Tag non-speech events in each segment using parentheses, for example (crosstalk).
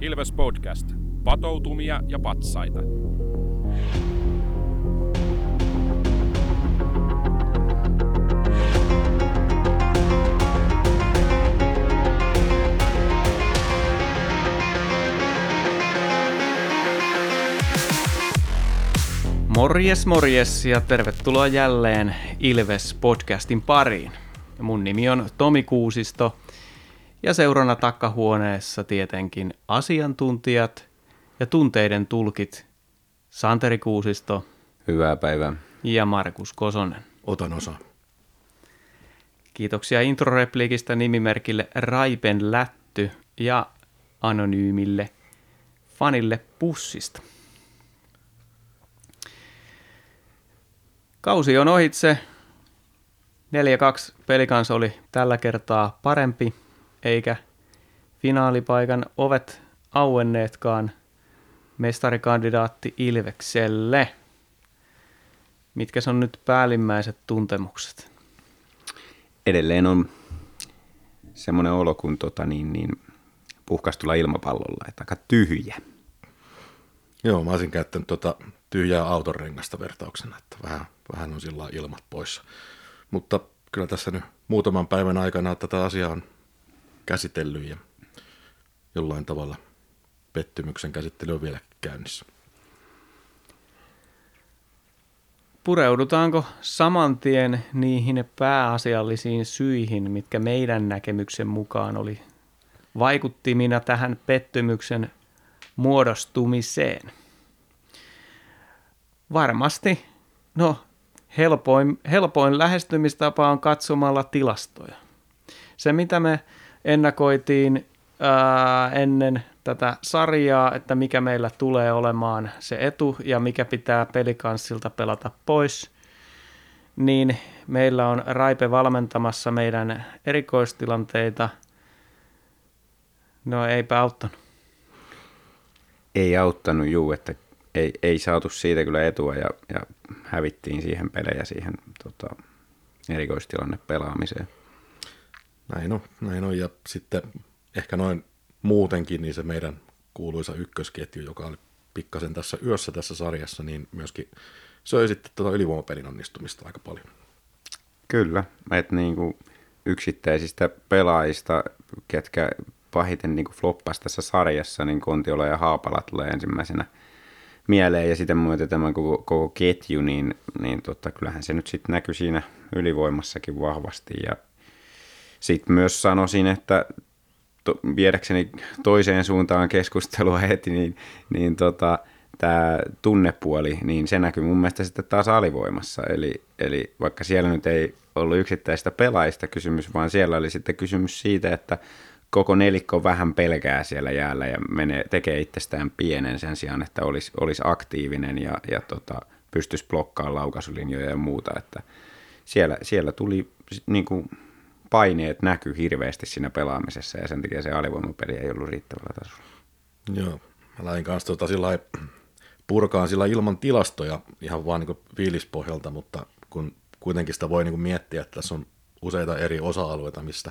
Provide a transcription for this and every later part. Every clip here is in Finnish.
Ilves Podcast. Patoutumia ja patsaita. Morjes morjes ja tervetuloa jälleen Ilves podcastin pariin. Mun nimi on Tomi Kuusisto ja seurana takkahuoneessa tietenkin asiantuntijat ja tunteiden tulkit Santeri Kuusisto Hyvää päivää. ja Markus Kosonen. Otan osa. Kiitoksia introrepliikistä nimimerkille Raipen Lätty ja anonyymille fanille pussista. Kausi on ohitse. 4-2 pelikans oli tällä kertaa parempi, eikä finaalipaikan ovet auenneetkaan mestarikandidaatti Ilvekselle. Mitkä on nyt päällimmäiset tuntemukset? Edelleen on semmoinen olo kuin tota, niin, niin, puhkastulla ilmapallolla, että aika tyhjä. Joo, mä olisin käyttänyt tuota tyhjää autonrengasta vertauksena, että vähän, vähän on sillä ilmat poissa. Mutta kyllä tässä nyt muutaman päivän aikana tätä asiaa on käsitellyt ja jollain tavalla pettymyksen käsittely on vielä käynnissä. Pureudutaanko saman tien niihin pääasiallisiin syihin, mitkä meidän näkemyksen mukaan oli vaikuttimina tähän pettymyksen muodostumiseen? Varmasti, no helpoin, helpoin lähestymistapa on katsomalla tilastoja. Se, mitä me ennakoitiin ää, ennen tätä sarjaa, että mikä meillä tulee olemaan se etu ja mikä pitää pelikanssilta pelata pois, niin meillä on Raipe valmentamassa meidän erikoistilanteita. No eipä auttanut. Ei auttanut juu, että ei, ei saatu siitä kyllä etua ja, ja hävittiin siihen pelejä siihen tota, erikoistilanne pelaamiseen. Näin on, näin on. Ja sitten ehkä noin muutenkin, niin se meidän kuuluisa ykkösketju, joka oli pikkasen tässä yössä tässä sarjassa, niin myöskin söi sitten tuota ylivoimapelin onnistumista aika paljon. Kyllä, että niinku yksittäisistä pelaajista, ketkä pahiten niinku floppasi tässä sarjassa, niin Kontiola ja Haapala tulee ensimmäisenä mieleen ja sitten myötä tämä koko, koko ketju, niin, niin tota, kyllähän se nyt sitten näkyy siinä ylivoimassakin vahvasti ja sitten myös sanoisin, että to, viedäkseni toiseen suuntaan keskustelua heti, niin, niin tota, tämä tunnepuoli, niin se näkyy mun mielestä sitten taas alivoimassa. Eli, eli vaikka siellä nyt ei ollut yksittäistä pelaajista kysymys, vaan siellä oli sitten kysymys siitä, että koko nelikko vähän pelkää siellä jäällä ja menee, tekee itsestään pienen sen sijaan, että olisi, olisi aktiivinen ja, ja tota, pystyisi blokkaamaan laukaisulinjoja ja muuta. Että siellä, siellä tuli niin kuin, paineet näkyy hirveästi siinä pelaamisessa ja sen takia se alivoimapeli ei ollut riittävällä tasolla. Joo, mä lähdin kanssa tota sillä purkaan sillä ilman tilastoja ihan vaan niin fiilispohjalta, mutta kun kuitenkin sitä voi niin miettiä, että tässä on useita eri osa-alueita, mistä,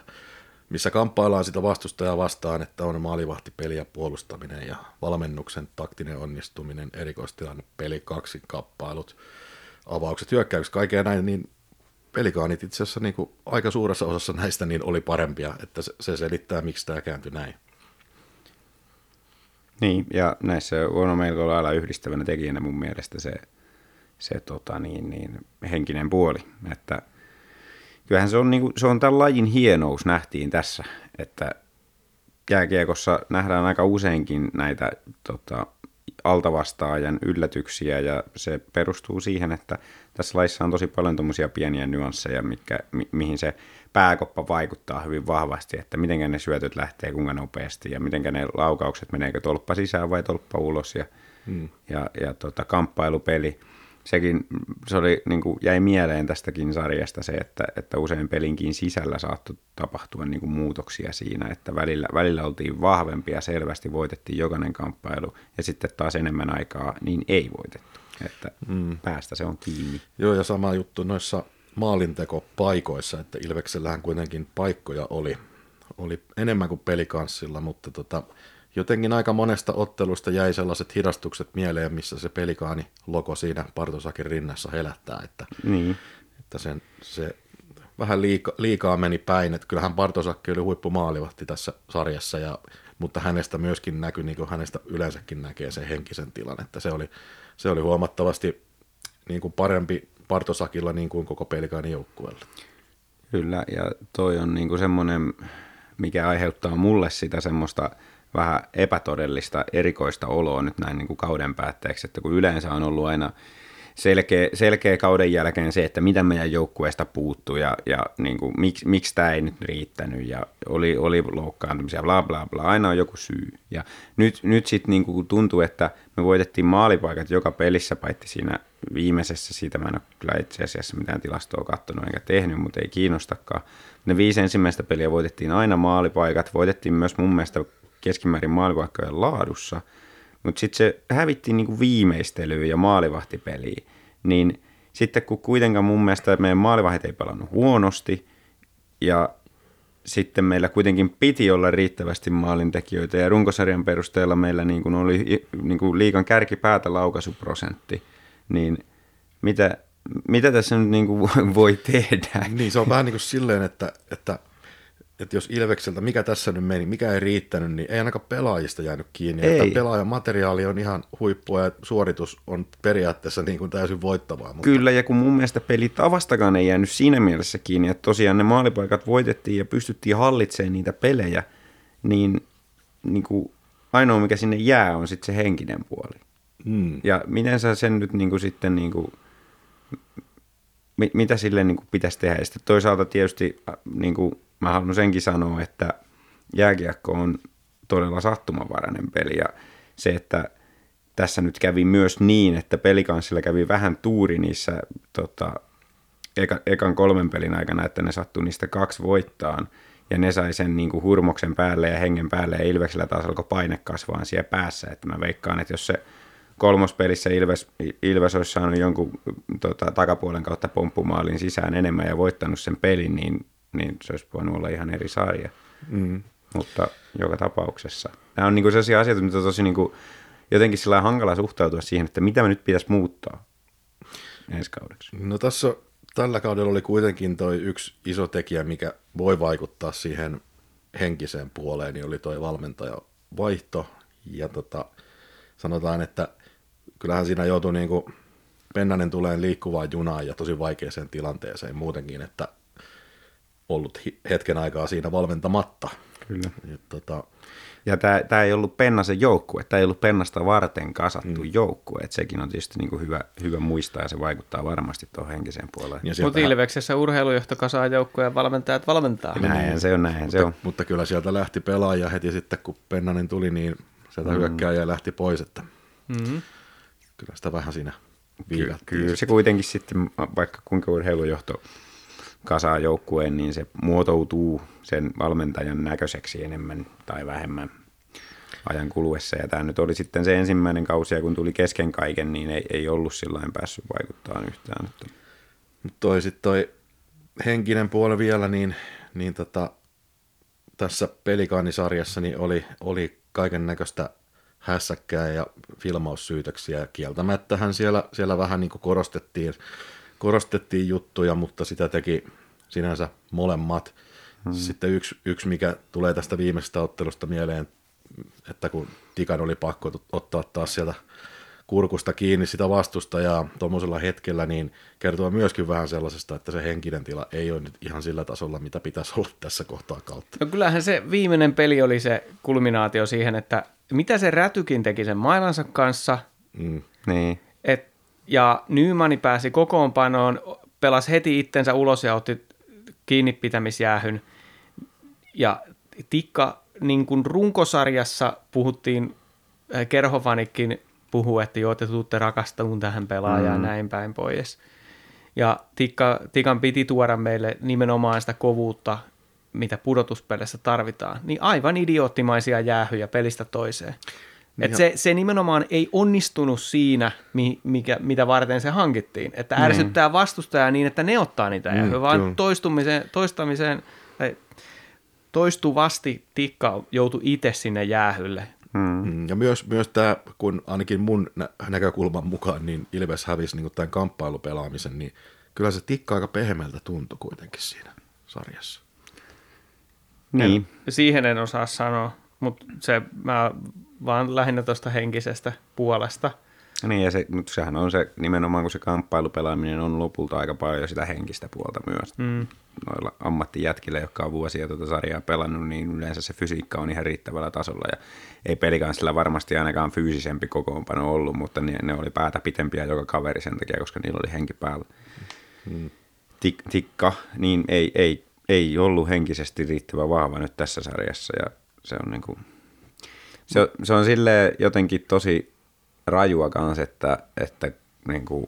missä kamppaillaan sitä vastustajaa vastaan, että on maalivahtipeli ja puolustaminen ja valmennuksen taktinen onnistuminen, erikoistilanne, peli, kaksi kappailut, avaukset, hyökkäykset, kaikkea näin, niin pelikaanit itse asiassa niin kuin aika suuressa osassa näistä niin oli parempia, että se, se selittää, miksi tämä kääntyi näin. Niin, ja näissä on melko lailla yhdistävänä tekijänä mun mielestä se, se tota niin, niin, henkinen puoli, että kyllähän se on, niin kuin, se on tämän lajin hienous nähtiin tässä, että jääkiekossa nähdään aika useinkin näitä tota, altavastaajan yllätyksiä ja se perustuu siihen, että tässä laissa on tosi paljon tuommoisia pieniä nyansseja, mitkä, mi- mihin se pääkoppa vaikuttaa hyvin vahvasti, että miten ne syötöt lähtee kuinka nopeasti ja miten ne laukaukset, meneekö tolppa sisään vai tolppa ulos ja, hmm. ja, ja tota, kamppailupeli. Sekin se oli, niin kuin jäi mieleen tästäkin sarjasta se, että, että usein pelinkin sisällä saattoi tapahtua niin kuin muutoksia siinä, että välillä, välillä oltiin vahvempia, selvästi voitettiin jokainen kamppailu ja sitten taas enemmän aikaa niin ei voitettu. Että mm. päästä se on kiinni. Joo, ja sama juttu noissa maalintekopaikoissa, että Ilveksellähän kuitenkin paikkoja oli, oli enemmän kuin pelikanssilla, mutta tota, jotenkin aika monesta ottelusta jäi sellaiset hidastukset mieleen, missä se pelikaani logo siinä Partosakin rinnassa helättää, että, Niin. että sen, se vähän liika, liikaa meni päin, että kyllähän Partosakki oli huippumaalivahti tässä sarjassa, ja, mutta hänestä myöskin näkyi, niin kuin hänestä yleensäkin näkee sen henkisen tilan, että se oli, se oli huomattavasti niin kuin parempi Partosakilla niin kuin koko pelikaani joukkueella. Kyllä, ja toi on niinku semmoinen, mikä aiheuttaa mulle sitä semmoista vähän epätodellista, erikoista oloa nyt näin niinku kauden päätteeksi, että kun yleensä on ollut aina selkeä, selkeä kauden jälkeen se, että mitä meidän joukkueesta puuttuu ja, ja niin kuin, miksi, miksi tämä ei nyt riittänyt ja oli, oli loukkaantumisia, bla bla bla, aina on joku syy. Ja nyt, nyt sitten niin kuin tuntuu, että me voitettiin maalipaikat joka pelissä, paitsi siinä viimeisessä, siitä mä en ole kyllä itse asiassa mitään tilastoa katsonut eikä tehnyt, mutta ei kiinnostakaan. Ne viisi ensimmäistä peliä voitettiin aina maalipaikat, voitettiin myös mun mielestä keskimäärin maalipaikkojen laadussa – mutta sitten se hävittiin niinku viimeistelyyn ja maalivahtipeliin. Niin sitten kun kuitenkaan mun mielestä meidän maalivahdit ei pelannut huonosti ja sitten meillä kuitenkin piti olla riittävästi maalintekijöitä ja runkosarjan perusteella meillä niin kuin oli niin kuin liikan kärkipäätä laukaisuprosentti, niin mitä, mitä tässä nyt niin kuin (laughs) voi tehdä? Niin, se on vähän niin kuin silleen, että, että että jos Ilvekseltä, mikä tässä nyt meni, mikä ei riittänyt, niin ei ainakaan pelaajista jäänyt kiinni. Ei. Että pelaajan materiaali on ihan huippua ja suoritus on periaatteessa niin kuin täysin voittavaa. Mutta Kyllä, ja kun mun mielestä pelitavastakaan ei jäänyt siinä mielessä kiinni, että tosiaan ne maalipaikat voitettiin ja pystyttiin hallitsemaan niitä pelejä, niin, niin kuin ainoa mikä sinne jää on sitten se henkinen puoli. Mm. Ja miten sä sen nyt niin kuin sitten, niin kuin, mi, mitä sille niin kuin pitäisi tehdä? Ja sitten toisaalta tietysti äh, niin kuin mä haluan senkin sanoa, että jääkiekko on todella sattumanvarainen peli ja se, että tässä nyt kävi myös niin, että pelikanssilla kävi vähän tuuri niissä tota, eka, ekan kolmen pelin aikana, että ne sattui niistä kaksi voittaan ja ne sai sen niin kuin hurmoksen päälle ja hengen päälle ja Ilveksellä taas alkoi paine kasvaa siellä päässä, että mä veikkaan, että jos se kolmospelissä Ilves, Ilves olisi saanut jonkun tota, takapuolen kautta pomppumaalin sisään enemmän ja voittanut sen pelin, niin niin se olisi voinut olla ihan eri sarja. Mm. Mutta joka tapauksessa. Nämä on niin sellaisia asioita, mitä tosi niin kuin, jotenkin sillä hankala suhtautua siihen, että mitä me nyt pitäisi muuttaa ensi kaudeksi. No tässä tällä kaudella oli kuitenkin toi yksi iso tekijä, mikä voi vaikuttaa siihen henkiseen puoleen, niin oli toi valmentaja vaihto. Ja tota, sanotaan, että kyllähän siinä joutui niin kuin Pennanen tulee liikkuvaan junaan ja tosi vaikeaseen tilanteeseen muutenkin, että ollut hetken aikaa siinä valmentamatta. Kyllä. Ja, tota, ja tämä ei ollut Pennasen joukkue, tämä ei ollut Pennasta varten kasattu mm. joukkue, että sekin on tietysti niinku hyvä, hyvä muistaa ja se vaikuttaa varmasti tuohon henkiseen puoleen. Mutta Ilveksessä urheilujohto kasaa joukkoja ja valmentajat valmentaa. Näin se on, näin mutta, se on. Mutta kyllä sieltä lähti pelaaja heti sitten, kun Pennanen tuli, niin sieltä mm. hyökkääjä lähti pois, että mm-hmm. kyllä sitä vähän siinä viilattiin. Kyllä, kyllä se kuitenkin sitten, vaikka kuinka urheilujohto kasaa joukkueen, niin se muotoutuu sen valmentajan näköiseksi enemmän tai vähemmän ajan kuluessa. Ja tämä nyt oli sitten se ensimmäinen kausi, ja kun tuli kesken kaiken, niin ei, ei ollut silloin päässyt vaikuttaa yhtään. Mutta toi sitten toi henkinen puoli vielä, niin, niin tota, tässä pelikaanisarjassa niin oli, oli kaiken näköistä hässäkkää ja filmaussyytöksiä. Kieltämättähän siellä, siellä vähän niin kuin korostettiin korostettiin juttuja, mutta sitä teki sinänsä molemmat. Hmm. Sitten yksi, yksi, mikä tulee tästä viimeisestä ottelusta mieleen, että kun Tikan oli pakko ottaa taas sieltä kurkusta kiinni sitä vastusta ja tuommoisella hetkellä, niin kertoo myöskin vähän sellaisesta, että se henkinen tila ei ole nyt ihan sillä tasolla, mitä pitäisi olla tässä kohtaa kautta. No kyllähän se viimeinen peli oli se kulminaatio siihen, että mitä se Rätykin teki sen mailansa kanssa, mm. niin. et ja Nymani pääsi kokoonpanoon, pelasi heti itsensä ulos ja otti kiinni pitämisjäähyn. Ja Tikka niin kuin runkosarjassa puhuttiin, äh, Kerhovanikin puhuu, että joo, te tuutte rakastamaan tähän pelaajaan mm. näin päin pois. Ja Tikka, Tikan piti tuoda meille nimenomaan sitä kovuutta, mitä pudotuspeleissä tarvitaan. Niin aivan idioottimaisia jäähyjä pelistä toiseen. Et se, se nimenomaan ei onnistunut siinä, mikä, mitä varten se hankittiin. Että niin. ärsyttää mm. vastustajaa niin, että ne ottaa niitä mm, jäähyä, vaan toistumiseen, toistamiseen, tai toistuvasti Tikka joutui itse sinne jäähylle Mm. Ja myös, myös tämä, kun ainakin mun nä- näkökulman mukaan, niin Ilves hävisi niin tämän kamppailupelaamisen, niin kyllä se tikka aika pehmeältä tuntui kuitenkin siinä sarjassa. Niin, Siihen en osaa sanoa, mutta se mä vaan lähinnä tuosta henkisestä puolesta. niin ja se, mutta sehän on se nimenomaan, kun se kamppailupelaaminen on lopulta aika paljon sitä henkistä puolta myös. Mm. Noilla ammattijätkillä, jotka on vuosia tuota sarjaa pelannut, niin yleensä se fysiikka on ihan riittävällä tasolla. Ja ei pelikansilla varmasti ainakaan fyysisempi kokoonpano ollut, mutta ne, ne oli päätä pitempiä joka kaveri sen takia, koska niillä oli henki päällä. Mm. Tik, tikka, niin ei, ei, ei ollut henkisesti riittävän vahva nyt tässä sarjassa ja se on niinku, se, on- se on silleen jotenkin tosi rajua kanssa, että, että niinku,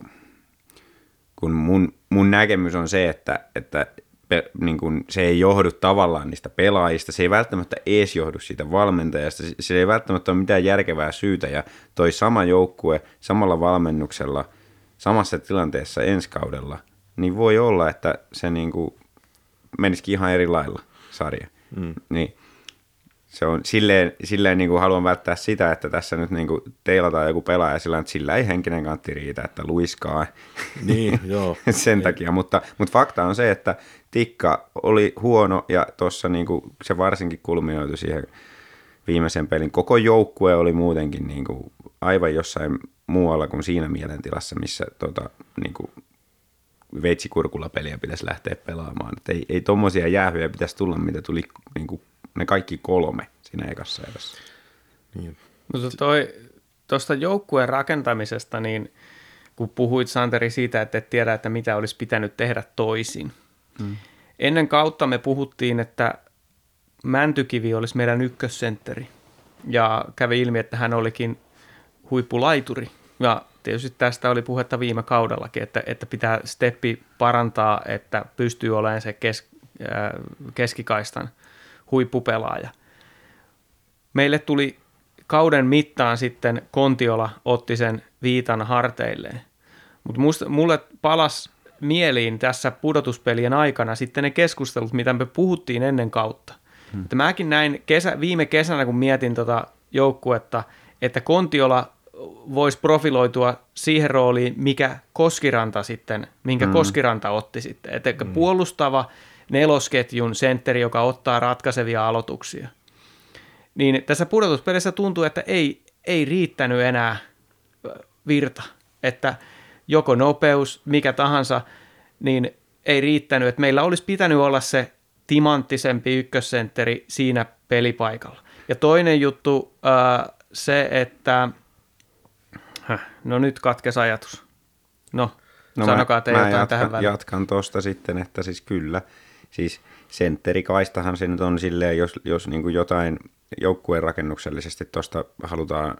kun mun, mun näkemys on se, että, että pe, niin kun se ei johdu tavallaan niistä pelaajista, se ei välttämättä ees johdu siitä valmentajasta, se, se ei välttämättä ole mitään järkevää syytä, ja toi sama joukkue samalla valmennuksella, samassa tilanteessa ensi kaudella, niin voi olla, että se niin kuin menisikin ihan eri lailla sarja. Mm. Niin se on silleen, silleen niin kuin haluan välttää sitä, että tässä nyt niin kuin teilataan joku pelaaja sillä, että sillä ei henkinen kantti riitä, että luiskaa Niin, (laughs) joo. sen takia, mutta, mutta fakta on se, että Tikka oli huono ja tuossa niin se varsinkin kulminoitui siihen viimeisen pelin. Koko joukkue oli muutenkin niin kuin aivan jossain muualla kuin siinä mielentilassa, missä tota, niin kuin veitsikurkulla peliä pitäisi lähteä pelaamaan. Et ei, ei tommosia jäähyjä pitäisi tulla, mitä tuli niin kuin ne kaikki kolme siinä ekassa erässä. Niin. Mutta toi, tuosta joukkueen rakentamisesta, niin kun puhuit Santeri siitä, että et tiedä, että mitä olisi pitänyt tehdä toisin. Mm. Ennen kautta me puhuttiin, että Mäntykivi olisi meidän ykkössentteri. Ja kävi ilmi, että hän olikin huippulaituri. Ja tietysti tästä oli puhetta viime kaudellakin, että, että pitää steppi parantaa, että pystyy olemaan se kes, äh, keskikaistan huippupelaaja. Meille tuli kauden mittaan sitten Kontiola otti sen viitan harteilleen. Mutta mulle palas mieliin tässä pudotuspelien aikana sitten ne keskustelut, mitä me puhuttiin ennen kautta. Hmm. Että mäkin näin kesä, viime kesänä, kun mietin tota joukkuetta, että Kontiola voisi profiloitua siihen rooliin, mikä Koskiranta sitten, minkä mm. Koskiranta otti sitten. Että mm. puolustava nelosketjun sentteri, joka ottaa ratkaisevia aloituksia. Niin tässä pudotuspelissä tuntuu, että ei, ei riittänyt enää virta. Että joko nopeus, mikä tahansa, niin ei riittänyt. Että meillä olisi pitänyt olla se timanttisempi ykkössentteri siinä pelipaikalla. Ja toinen juttu, äh, se, että no nyt katkes ajatus. No, no sanokaa te jotain jatkan, tähän väliin. jatkan tuosta sitten, että siis kyllä, siis sentterikaistahan se nyt on silleen, jos, jos niin jotain joukkueen rakennuksellisesti tuosta halutaan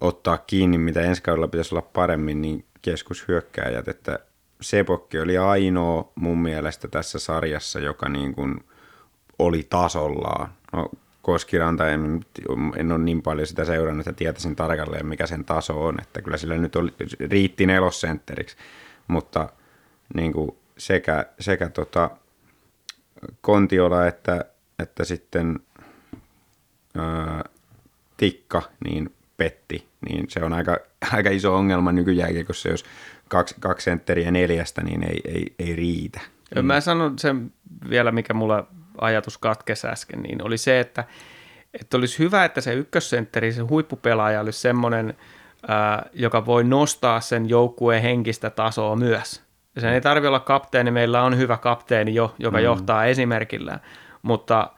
ottaa kiinni, mitä ensi kaudella pitäisi olla paremmin, niin keskushyökkääjät, että Sepokki oli ainoa mun mielestä tässä sarjassa, joka niin kuin oli tasollaan. No, Koskiranta en, en ole niin paljon sitä seurannut, että tietäisin tarkalleen, mikä sen taso on, että kyllä sillä nyt oli, riitti nelossentteriksi, mutta niin kuin sekä, sekä tota Kontiola että, että sitten ää, Tikka niin petti, niin se on aika, (laughs) aika iso ongelma nykyjääkiekossa, jos kaksi, kaksi sentteriä neljästä, niin ei, ei, ei riitä. Mä sanon sen vielä, mikä mulla ajatus katkesi äsken, niin oli se, että, että olisi hyvä, että se ykkössentteri, se huippupelaaja olisi semmoinen, ää, joka voi nostaa sen joukkueen henkistä tasoa myös. Ja sen ei tarvitse olla kapteeni, meillä on hyvä kapteeni jo, joka mm. johtaa esimerkillä, mutta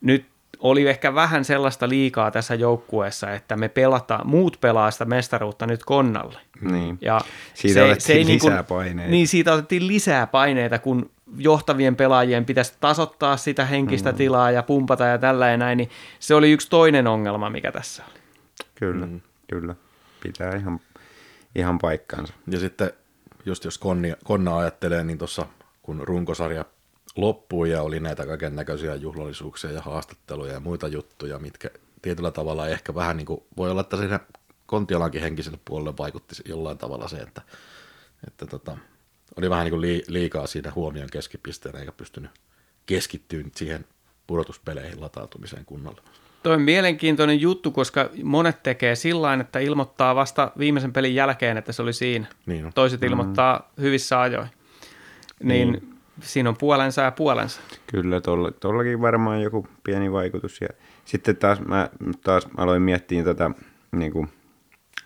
nyt oli ehkä vähän sellaista liikaa tässä joukkueessa, että me pelataan, muut pelaa sitä mestaruutta nyt konnalle. Niin. Ja siitä se, otettiin se ei lisää niin kuin, paineita. Niin, siitä otettiin lisää paineita, kun johtavien pelaajien pitäisi tasoittaa sitä henkistä mm. tilaa ja pumpata ja tällä ja näin, niin se oli yksi toinen ongelma, mikä tässä oli. Kyllä, mm. kyllä. Pitää ihan, ihan paikkaansa. Ja sitten just jos Konni, Konna ajattelee, niin tuossa kun runkosarja loppui ja oli näitä kaiken näköisiä juhlallisuuksia ja haastatteluja ja muita juttuja, mitkä tietyllä tavalla ehkä vähän niin kuin, voi olla, että siinä Kontiolankin henkiselle puolelle vaikutti jollain tavalla se, että, että tota, oli vähän niin kuin liikaa siinä huomion keskipisteen eikä pystynyt keskittyä siihen pudotuspeleihin latautumiseen kunnolla. Toi on mielenkiintoinen juttu, koska monet tekee sillä että ilmoittaa vasta viimeisen pelin jälkeen, että se oli siinä. Niin on. Toiset ilmoittaa hyvissä ajoin. Niin, niin siinä on puolensa ja puolensa. Kyllä, tuolla, tuollakin varmaan joku pieni vaikutus. Ja sitten taas mä taas aloin miettiä tätä niin kuin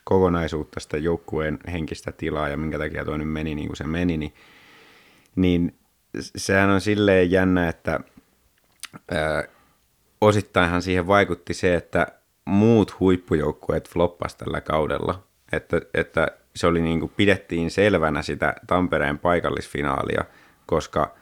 kokonaisuutta, sitä joukkueen henkistä tilaa ja minkä takia tuo nyt meni niin kuin se meni, niin, niin sehän on silleen jännä, että ää, osittainhan siihen vaikutti se, että muut huippujoukkueet floppas tällä kaudella. Että, että se oli niin kuin, pidettiin selvänä sitä Tampereen paikallisfinaalia, koska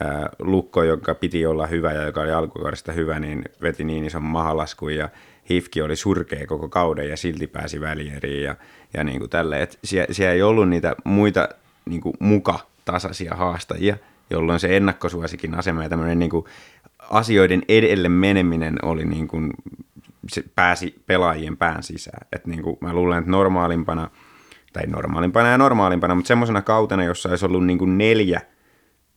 ää, Lukko, joka piti olla hyvä ja joka oli alkukaudesta hyvä, niin veti niin ison mahalaskun ja Hifki oli surkea koko kauden ja silti pääsi välieriin ja, ja niin kuin tälle. Et siellä, siellä ei ollut niitä muita niin kuin muka tasaisia haastajia, jolloin se ennakkosuosikin asema ja tämmöinen niin kuin asioiden edelle meneminen oli niin kuin, se pääsi pelaajien pään sisään. Et niin kuin mä luulen, että normaalimpana, tai normaalimpana ja normaalimpana, mutta semmoisena kautena, jossa olisi ollut niin kuin neljä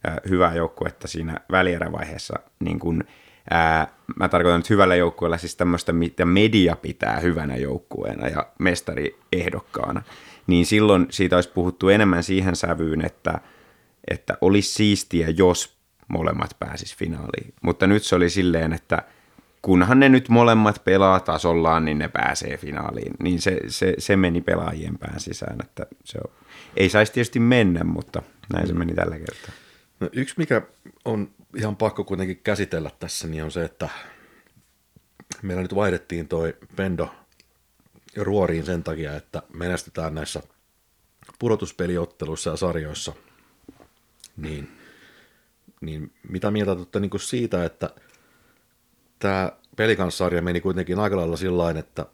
ää, hyvää joukkuetta siinä välierävaiheessa, niin kuin, ää, mä tarkoitan nyt hyvällä joukkueella siis tämmöistä, mitä media pitää hyvänä joukkueena ja mestariehdokkaana, niin silloin siitä olisi puhuttu enemmän siihen sävyyn, että, että olisi siistiä, jos molemmat pääsis finaaliin. Mutta nyt se oli silleen, että kunhan ne nyt molemmat pelaa tasollaan, niin ne pääsee finaaliin. Niin se, se, se meni pelaajien pään sisään, että se on, ei saisi tietysti mennä, mutta näin se meni tällä kertaa. No, yksi, mikä on ihan pakko kuitenkin käsitellä tässä, niin on se, että meillä nyt vaihdettiin toi Pendo ruoriin sen takia, että menestytään näissä pudotuspeliotteluissa ja sarjoissa. Niin, niin mitä mieltä olette niin siitä, että tämä pelikanssarja meni kuitenkin aika lailla sillä että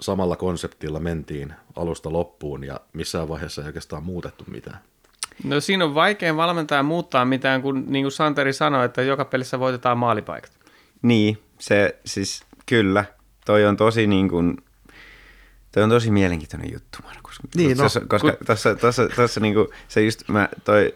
samalla konseptilla mentiin alusta loppuun ja missään vaiheessa ei oikeastaan muutettu mitään. No siinä on vaikea valmentaa muuttaa mitään, kun niin kuin Santeri sanoi, että joka pelissä voitetaan maalipaikat. Niin, se siis kyllä. Toi on tosi niin kuin, toi on tosi mielenkiintoinen juttu, Markus. Niin, no, koska, koska kun... tuossa, tuossa, tuossa niin kuin, se just, mä, toi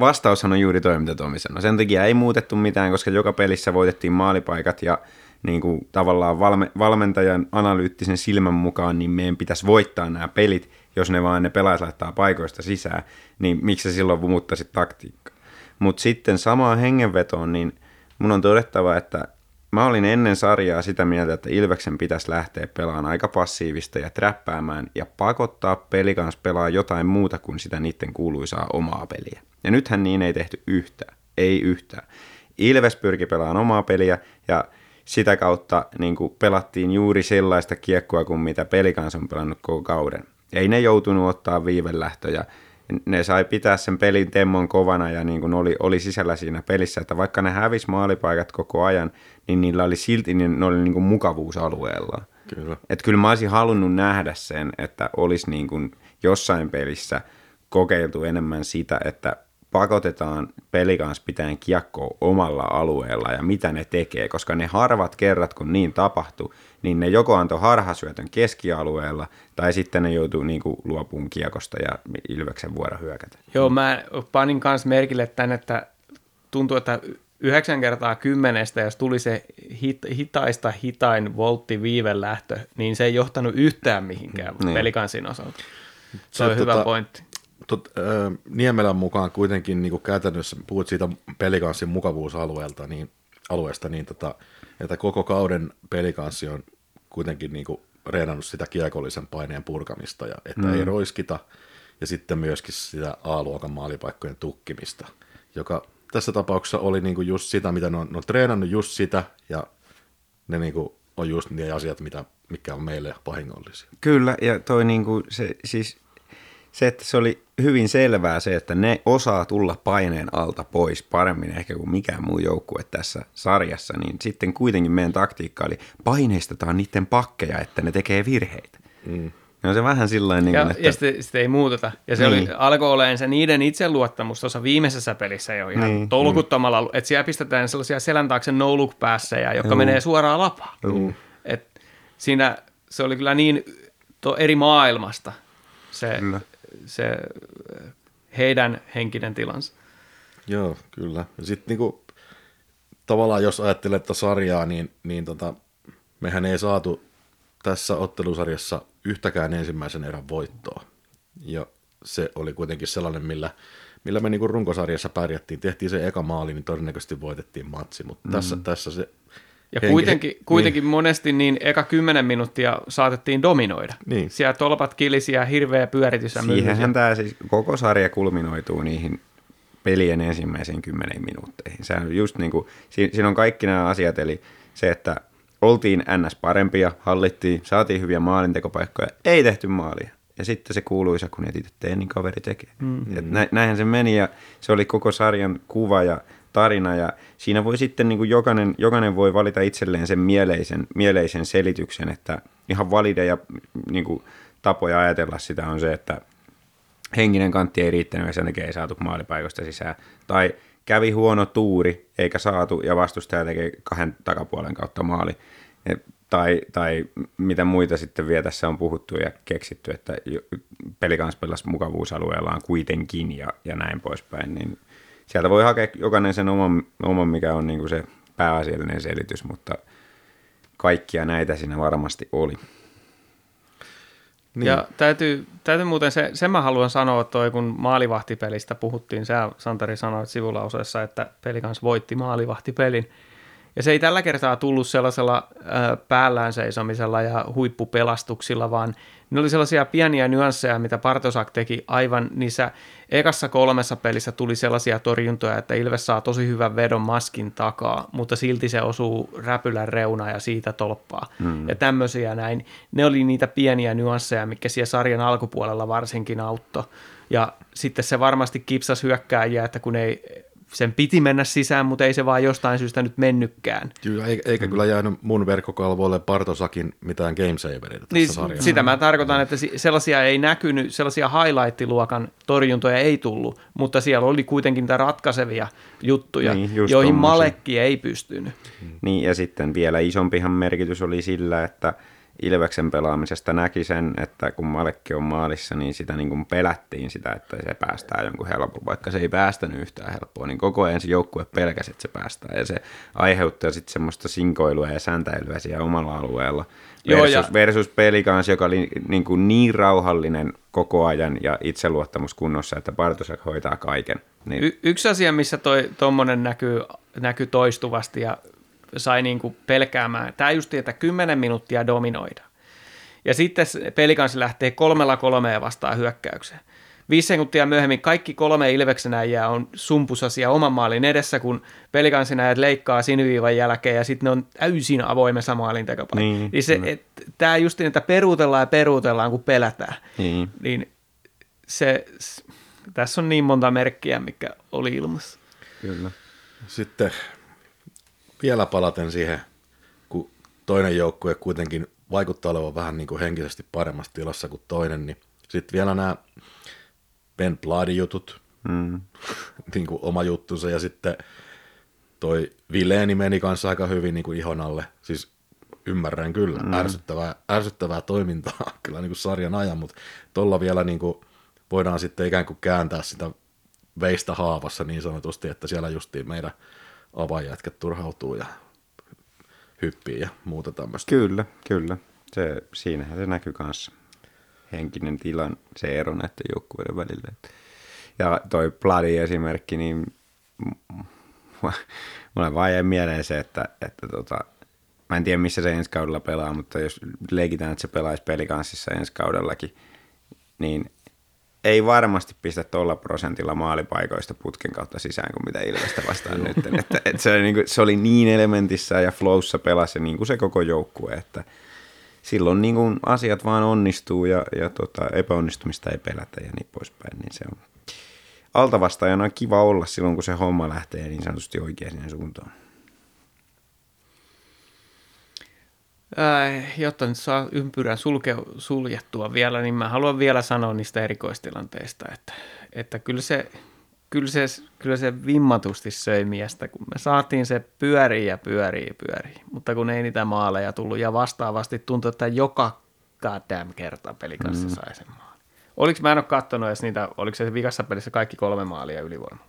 vastaushan on juuri toi, mitä Tomi sanoi. Sen takia ei muutettu mitään, koska joka pelissä voitettiin maalipaikat ja niin kuin tavallaan valme, valmentajan analyyttisen silmän mukaan, niin meidän pitäisi voittaa nämä pelit, jos ne vaan ne pelaajat laittaa paikoista sisään, niin miksi se silloin muuttaisi taktiikkaa. Mutta sitten samaan hengenvetoon, niin mun on todettava, että mä olin ennen sarjaa sitä mieltä, että Ilveksen pitäisi lähteä pelaamaan aika passiivista ja träppäämään ja pakottaa peli kanssa pelaa jotain muuta kuin sitä niiden kuuluisaa omaa peliä. Ja nythän niin ei tehty yhtään. Ei yhtään. Ilves pyrki pelaamaan omaa peliä ja sitä kautta niin kuin pelattiin juuri sellaista kiekkoa kuin mitä pelikans on pelannut koko kauden. Ei ne joutunut ottaa viivelähtöjä. Ne sai pitää sen pelin temmon kovana ja niin kuin oli, oli sisällä siinä pelissä, että vaikka ne hävis maalipaikat koko ajan, niin niillä oli silti niin ne oli niin kuin mukavuusalueella. Kyllä. Et kyllä mä olisin halunnut nähdä sen, että olisi niin kuin jossain pelissä kokeiltu enemmän sitä, että pakotetaan peli kanssa pitäen kiekkoa omalla alueella ja mitä ne tekee, koska ne harvat kerrat, kun niin tapahtui, niin ne joko antoi harhasyötön keskialueella tai sitten ne joutuu niin kuin luopuun kiekosta ja Ilveksen vuoro hyökätä. Joo, mä panin kanssa merkille tänne, että tuntuu, että yhdeksän kertaa kymmenestä, jos tuli se hit, hitaista hitain voltti viivelähtö, niin se ei johtanut yhtään mihinkään niin. pelikansin osalta. Se, se on hyvä tota, pointti tot, äh, Niemelän mukaan kuitenkin niin käytännössä puhut siitä pelikanssin mukavuusalueelta, niin, alueesta, niin tota, että koko kauden pelikanssi on kuitenkin niin kuin reenannut sitä kiekollisen paineen purkamista, ja että mm. ei roiskita, ja sitten myöskin sitä A-luokan maalipaikkojen tukkimista, joka tässä tapauksessa oli niin kuin just sitä, mitä ne on, ne on treenannut just sitä, ja ne niin kuin on just ne asiat, mitä, mikä on meille vahingollisia. Kyllä, ja toi niin kuin se, siis se, että se oli hyvin selvää se, että ne osaa tulla paineen alta pois paremmin ehkä kuin mikään muu joukkue tässä sarjassa, niin sitten kuitenkin meidän taktiikka oli paineistetaan niiden pakkeja, että ne tekee virheitä. Mm. No se vähän sillä niin ja, että... ja sitten, sitten ei muuteta. Ja se niin. oli, alkoi olemaan se niiden itseluottamus tuossa viimeisessä pelissä jo ihan niin, tolkuttomalla, niin. että siellä pistetään sellaisia selän taakse no look ja jotka Juu. menee suoraan lapaan. Juu. Et siinä se oli kyllä niin to, eri maailmasta se, kyllä se heidän henkinen tilansa. Joo, kyllä. Ja sitten niinku, tavallaan jos ajattelee että sarjaa, niin, niin tota, mehän ei saatu tässä ottelusarjassa yhtäkään ensimmäisen erän voittoa. Ja se oli kuitenkin sellainen, millä, millä me niin runkosarjassa pärjättiin. Tehtiin se eka maali, niin todennäköisesti voitettiin matsi, mutta mm. tässä, tässä se ja henki, kuitenkin, kuitenkin niin. monesti niin eka kymmenen minuuttia saatettiin dominoida. Niin. Siellä tolpat kilisiä, hirveä pyöritys ja Siihenhän tämä siis koko sarja kulminoituu niihin pelien ensimmäisiin kymmenen minuutteihin. Se on just niin kuin, siinä on kaikki nämä asiat, eli se, että oltiin ns. parempia, hallittiin, saatiin hyviä maalintekopaikkoja, ei tehty maalia. Ja sitten se kuuluisa, kun etit tee, niin kaveri tekee. Mm-hmm. nä, näinhän se meni ja se oli koko sarjan kuva ja tarina ja siinä voi sitten niin kuin jokainen, jokainen voi valita itselleen sen mieleisen, mieleisen selityksen, että ihan valideja niin kuin tapoja ajatella sitä on se, että henkinen kantti ei riittänyt ja sen takia ei saatu maalipaikoista sisään. Tai kävi huono tuuri eikä saatu ja vastustaja tekee kahden takapuolen kautta maali. Tai, tai mitä muita sitten vielä tässä on puhuttu ja keksitty, että pelikans pelasi mukavuusalueellaan kuitenkin ja, ja näin poispäin, niin sieltä voi hakea jokainen sen oman, oman mikä on niin kuin se pääasiallinen selitys, mutta kaikkia näitä siinä varmasti oli. Niin. Ja täytyy, täytyy muuten, se, sen mä haluan sanoa, toi, kun maalivahtipelistä puhuttiin, sä Santari sanoit sivulauseessa, että peli kanssa voitti maalivahtipelin, ja se ei tällä kertaa tullut sellaisella äh, päällään seisomisella ja huippupelastuksilla, vaan ne oli sellaisia pieniä nyansseja, mitä Partosak teki aivan niissä ekassa kolmessa pelissä tuli sellaisia torjuntoja, että Ilves saa tosi hyvän vedon maskin takaa, mutta silti se osuu räpylän reuna ja siitä tolppaa. Mm. Ja tämmöisiä näin. Ne oli niitä pieniä nyansseja, mikä siellä sarjan alkupuolella varsinkin auttoi. Ja sitten se varmasti kipsas hyökkääjiä, että kun ei sen piti mennä sisään, mutta ei se vaan jostain syystä nyt mennytkään. Kyllä, eikä mm. kyllä jäänyt mun verkkokalvoille Partosakin mitään gamesavereita tässä niin, sarjassa. Sitä mä tarkoitan, että sellaisia ei näkynyt, sellaisia highlight-luokan torjuntoja ei tullut, mutta siellä oli kuitenkin niitä ratkaisevia juttuja, niin, joihin tommosia. Malekki ei pystynyt. Niin, ja sitten vielä isompihan merkitys oli sillä, että – Ilveksen pelaamisesta näki sen, että kun Malekki on maalissa, niin sitä niin kuin pelättiin sitä, että se päästää jonkun helpon, vaikka se ei päästänyt yhtään helppoa, niin koko ajan se joukkue pelkäsi, että se päästää, ja se aiheuttaa sitten semmoista sinkoilua ja säntäilyä siellä omalla alueella, versus, Joo, ja... versus peli kanssa, joka oli niin, kuin niin rauhallinen koko ajan ja itseluottamus kunnossa, että Bartosak hoitaa kaiken. Niin... Y- yksi asia, missä tuommoinen näkyy, näkyy toistuvasti ja sai niin kuin pelkäämään. Tämä just, että 10 minuuttia dominoida. Ja sitten pelikansi lähtee kolmella kolmea vastaan hyökkäykseen. Viisi sekuntia myöhemmin kaikki kolme Ilveksenäjää on sumpusasia oman maalin edessä, kun pelikansinäjät leikkaa siniviivan jälkeen ja sitten ne on täysin avoimessa maalin tekopaikka. Niin, niin se, et, tämä just niin, että peruutellaan ja peruutellaan, kun pelätään. Niin. niin se, tässä on niin monta merkkiä, mikä oli ilmassa. Kyllä. Sitten vielä palaten siihen, kun toinen joukkue kuitenkin vaikuttaa olevan vähän niin kuin henkisesti paremmassa tilassa kuin toinen, niin sitten vielä nämä Ben Bladin jutut, mm. (laughs) niin kuin oma juttunsa, ja sitten toi Vileeni meni kanssa aika hyvin niin kuin ihon alle. Siis ymmärrän kyllä, mm. ärsyttävää, ärsyttävää toimintaa (laughs) kyllä niin kuin sarjan ajan, mutta tuolla vielä niin kuin voidaan sitten ikään kuin kääntää sitä veistä haavassa niin sanotusti, että siellä justiin meidän avaajätkät turhautuu ja hyppii ja muuta tämmöistä. Kyllä, kyllä. Se, siinähän se näkyy kanssa. Henkinen tilan, se ero näiden joukkueiden välillä. Ja toi Bloody esimerkki, niin mulle vaan jäi mieleen se, että, että tota, mä en tiedä missä se ensi kaudella pelaa, mutta jos leikitään, että se pelaisi pelikanssissa ensi kaudellakin, niin ei varmasti pistä tuolla prosentilla maalipaikoista putken kautta sisään kuin mitä Ilvestä vastaan nyt. Että, että se, oli niin kuin, se oli niin elementissä ja flowssa pelasi niin kuin se koko joukkue, että silloin niin kuin asiat vaan onnistuu ja, ja tota, epäonnistumista ei pelätä ja niin poispäin. Niin se on altavastaajana on kiva olla silloin, kun se homma lähtee niin sanotusti oikeaan suuntaan. Äh, jotta nyt saa ympyrän sulke, suljettua vielä, niin mä haluan vielä sanoa niistä erikoistilanteista, että, että kyllä, se, kyllä, se, kyllä se vimmatusti söi miestä, kun me saatiin se pyörii ja pyörii pyörii, mutta kun ei niitä maaleja tullut ja vastaavasti tuntui, että joka goddamn kerta pelikanssa mm. sai sen maalin. Oliko, mä en ole katsonut edes niitä, oliko se vikassa pelissä kaikki kolme maalia ylivoima?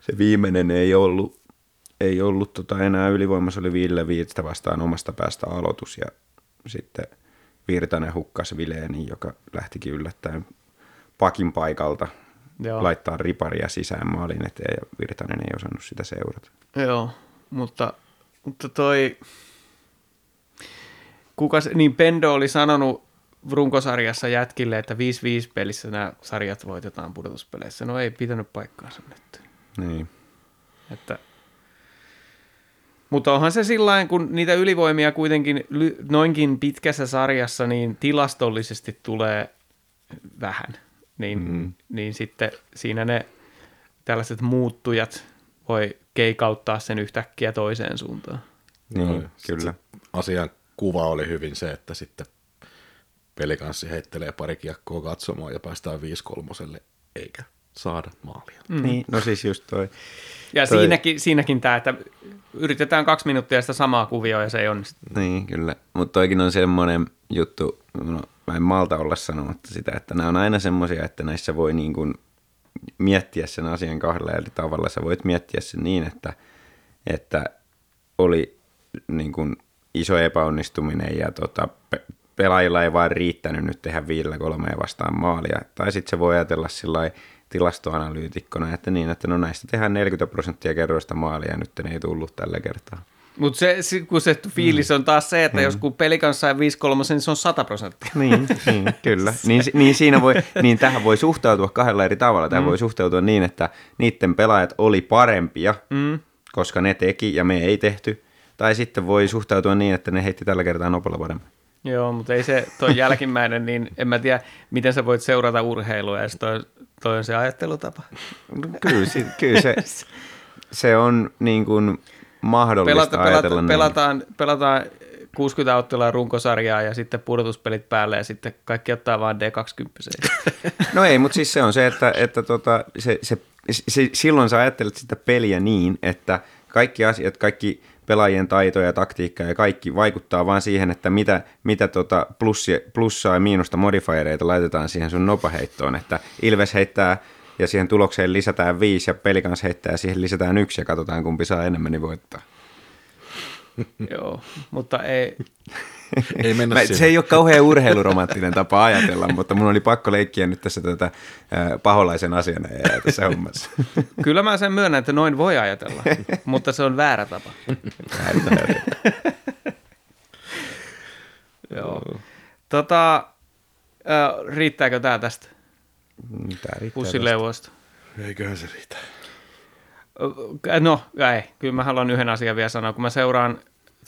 Se viimeinen ei ollut ei ollut tota enää ylivoimassa, oli Ville Viitstä vastaan omasta päästä aloitus ja sitten Virtanen hukkasi Vileeni, joka lähtikin yllättäen pakin paikalta Joo. laittaa riparia sisään maalin eteen ja Virtanen ei osannut sitä seurata. Joo, mutta, mutta toi... Kuka se, niin Pendo oli sanonut runkosarjassa jätkille, että 5-5 pelissä nämä sarjat voitetaan pudotuspeleissä. No ei pitänyt paikkaansa nyt. Niin. Että, mutta onhan se sillä kun niitä ylivoimia kuitenkin noinkin pitkässä sarjassa, niin tilastollisesti tulee vähän. Niin, mm. niin sitten siinä ne tällaiset muuttujat voi keikauttaa sen yhtäkkiä toiseen suuntaan. Niin, Joo, sit kyllä. Asian kuva oli hyvin se, että sitten pelikanssi heittelee pari kiekkoa katsomaan ja päästään 5-3, eikä saada maalia. Mm. Niin, no siis just toi. Ja Toi- siinäkin, siinäkin tämä, että yritetään kaksi minuuttia sitä samaa kuvioa ja se ei onnistu. Niin, kyllä. Mutta toikin on semmoinen juttu, no, mä en malta olla sanomatta sitä, että nämä on aina semmoisia, että näissä voi niin kuin miettiä sen asian kahdella eri tavalla. Sä voit miettiä sen niin, että, että oli niin kuin iso epäonnistuminen ja tota, pe- pelaajilla ei vaan riittänyt nyt tehdä viidellä kolmea vastaan maalia. Tai sitten se voi ajatella sillä lailla tilastoanalyytikkona, että niin, että no näistä tehdään 40 prosenttia kerroista maalia ja nyt ne ei tullut tällä kertaa. Mutta se, se- kun se fiilis on taas se, että mm. jos kun peli kanssa sai 5-3, niin se on 100 prosenttia. Niin, niin (laughs) kyllä. Niin, si- niin, siinä voi, niin tähän voi suhtautua kahdella eri tavalla. Tähän mm. voi suhtautua niin, että niiden pelaajat oli parempia, mm. koska ne teki ja me ei tehty. Tai sitten voi suhtautua niin, että ne heitti tällä kertaa nopealla paremmin. Joo, mutta ei se toi jälkimmäinen, niin en mä tiedä, miten sä voit seurata urheilua, ja toi, toi on se ajattelutapa. No, kyllä, si- kyllä se, se on niin kuin mahdollista Pelata, ajatella pelata, niin. pelataan, pelataan 60 ottelua runkosarjaa ja sitten pudotuspelit päälle ja sitten kaikki ottaa vaan D20. No ei, mutta siis se on se, että, että tota, se, se, se, silloin sä ajattelet sitä peliä niin, että kaikki asiat, kaikki pelaajien taito ja taktiikka ja kaikki vaikuttaa vaan siihen, että mitä, mitä tota plussia, plussaa ja miinusta modifiereita laitetaan siihen sun nopaheittoon, että Ilves heittää ja siihen tulokseen lisätään viisi ja pelikans heittää ja siihen lisätään yksi ja katsotaan kumpi saa enemmän, niin voittaa. Joo, mutta ei, (laughs) Ei mennä Mä, se ei ole kauhean urheiluromanttinen tapa ajatella, mutta mun oli pakko leikkiä nyt tässä tätä ää, paholaisen asiana ja tässä hommassa. (laughs) kyllä mä sen myönnän, että noin voi ajatella, (laughs) mutta se on väärä tapa. Joo. Tota, äh, riittääkö tämä tästä Tää riittää? Eiköhän se riitä. No, ei. Kyllä mä haluan yhden asian vielä sanoa. Kun mä seuraan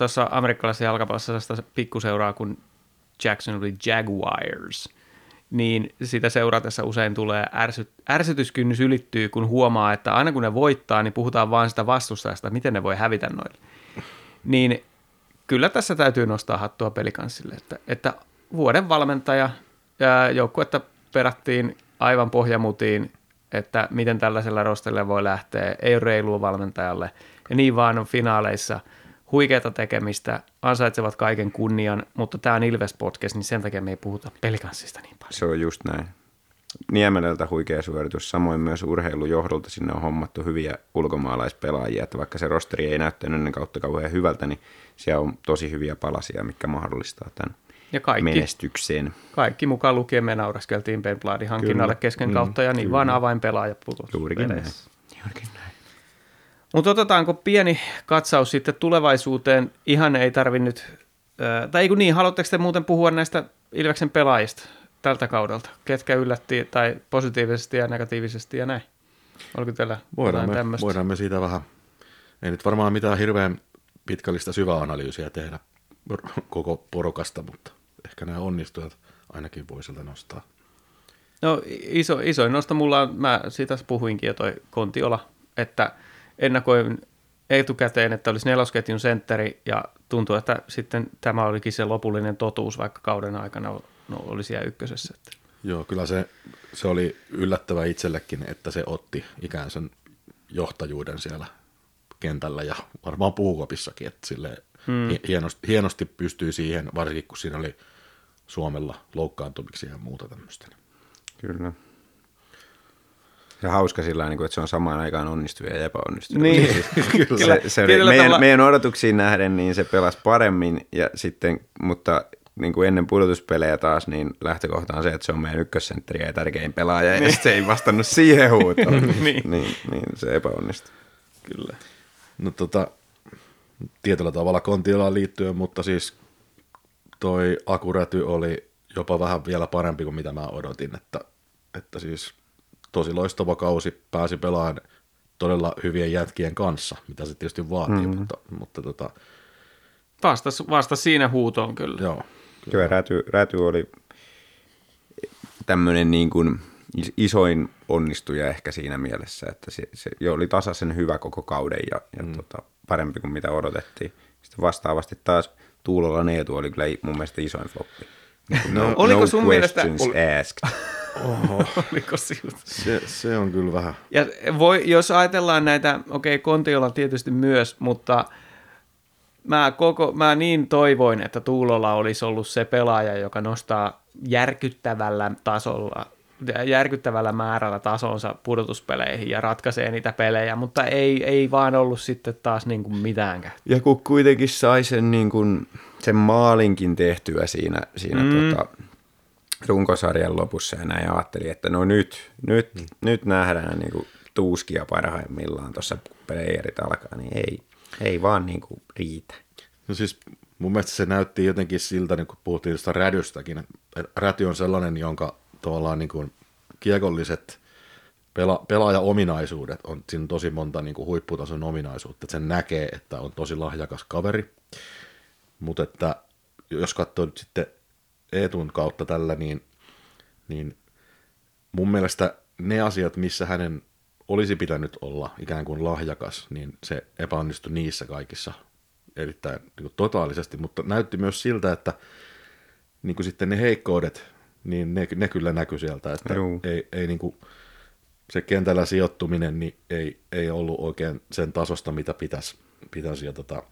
tuossa amerikkalaisessa jalkapallossa sellaista pikkuseuraa kuin Jacksonville Jaguars, niin sitä seuratessa usein tulee ärsy, ärsytyskynnys ylittyy, kun huomaa, että aina kun ne voittaa, niin puhutaan vain sitä vastustajasta, miten ne voi hävitä noille. Niin kyllä tässä täytyy nostaa hattua pelikanssille, että, että vuoden valmentaja ja joukkuetta perattiin aivan pohjamutiin, että miten tällaisella rostelle voi lähteä, ei ole reilua valmentajalle. Ja niin vaan on finaaleissa huikeata tekemistä, ansaitsevat kaiken kunnian, mutta tämä on Ilves podcast, niin sen takia me ei puhuta pelikanssista niin paljon. Se on just näin. Niemelältä huikea suoritus, samoin myös urheilujohdolta sinne on hommattu hyviä ulkomaalaispelaajia, että vaikka se rosteri ei näyttänyt ennen kautta kauhean hyvältä, niin siellä on tosi hyviä palasia, mikä mahdollistaa tämän Ja kaikki, menestyksen. kaikki mukaan lukien me nauraskeltiin Ben Bladin hankinnalle kesken Mm, kautta, ja niin kyllä. vaan avainpelaaja putosi Juurikin näin. Juurikin näin. Mutta otetaanko pieni katsaus sitten tulevaisuuteen? Ihan ei tarvi nyt, tai ei kun niin, haluatteko te muuten puhua näistä Ilveksen pelaajista tältä kaudelta? Ketkä yllätti tai positiivisesti ja negatiivisesti ja näin? Oliko teillä Voidaan me, tämmöistä? voidaan me siitä vähän, ei nyt varmaan mitään hirveän pitkällistä syväanalyysiä tehdä koko porukasta, mutta ehkä nämä onnistujat ainakin voi sieltä nostaa. No iso, isoin nosto mulla on, mä siitä puhuinkin jo toi Kontiola, että ennakoin etukäteen, että olisi nelosketjun sentteri ja tuntuu, että sitten tämä olikin se lopullinen totuus, vaikka kauden aikana no, oli siellä ykkösessä. Joo, kyllä se, se oli yllättävä itsellekin, että se otti ikään sen johtajuuden siellä kentällä ja varmaan puukopissakin, että sille hmm. hienosti, hienosti pystyy siihen, varsinkin kun siinä oli Suomella loukkaantumiksi ja muuta tämmöistä. Kyllä. Se on hauska sillä tavalla, että se on samaan aikaan onnistuja ja epäonnistuja. Niin, (laughs) Kyllä. Se, se oli Tietyllä meidän, tavalla- meidän odotuksiin nähden, niin se pelasi paremmin, ja sitten, mutta niin kuin ennen pudotuspelejä taas, niin lähtökohta on se, että se on meidän ykkössentteri ja tärkein pelaaja, ja se ei vastannut siihen huutoon. (laughs) Niin. niin, niin, se epäonnistui. Kyllä. No tota, tietyllä tavalla Kontiolaan liittyen, mutta siis toi akuräty oli jopa vähän vielä parempi kuin mitä mä odotin, että, että siis tosi loistava kausi pääsi pelaamaan todella hyvien jätkien kanssa, mitä se tietysti vaatii, mm-hmm. mutta, mutta tota, Vastas, vastas siinä huutoon kyllä. joo. Kyllä räty, räty oli tämmöinen niin kuin is- isoin onnistuja ehkä siinä mielessä, että se, se jo oli tasaisen hyvä koko kauden ja, ja mm. tota, parempi kuin mitä odotettiin. Sitten vastaavasti taas Tuulolla Neetu oli kyllä mun mielestä isoin floppi. No, (laughs) Oliko sun mielestä- asked. (laughs) Oliko siltä? Se, se on kyllä vähän, Ja voi, jos ajatellaan näitä, okei, okay, Kontiola tietysti myös, mutta mä, koko, mä niin toivoin, että Tuulola olisi ollut se pelaaja, joka nostaa järkyttävällä tasolla, järkyttävällä määrällä tasonsa pudotuspeleihin ja ratkaisee niitä pelejä, mutta ei, ei vaan ollut sitten taas niin kuin mitäänkään. Ja kun kuitenkin sai sen, niin kuin, sen maalinkin tehtyä siinä, siinä mm. tota, runkosarjan lopussa ja näin ajattelin, että no nyt, nyt, mm. nyt nähdään niin kuin, tuuskia parhaimmillaan tuossa playerit alkaa, niin ei, ei vaan niin kuin, riitä. no siis mun mielestä se näytti jotenkin siltä, niin kun puhuttiin sitä rädystäkin, että räty on sellainen, jonka tavallaan niin kuin kiekolliset pela, pelaaja-ominaisuudet on siinä on tosi monta niin kuin huipputason ominaisuutta, että sen näkee, että on tosi lahjakas kaveri, mutta että jos katsoo nyt sitten Eetun kautta tällä, niin, niin mun mielestä ne asiat, missä hänen olisi pitänyt olla ikään kuin lahjakas, niin se epäonnistui niissä kaikissa erittäin niin kuin totaalisesti, mutta näytti myös siltä, että niin kuin sitten ne heikkoudet, niin ne, ne kyllä näkyi sieltä, että Juu. ei, ei niin kuin, se kentällä sijoittuminen niin ei, ei ollut oikein sen tasosta, mitä pitäisi, pitäisi ja tota,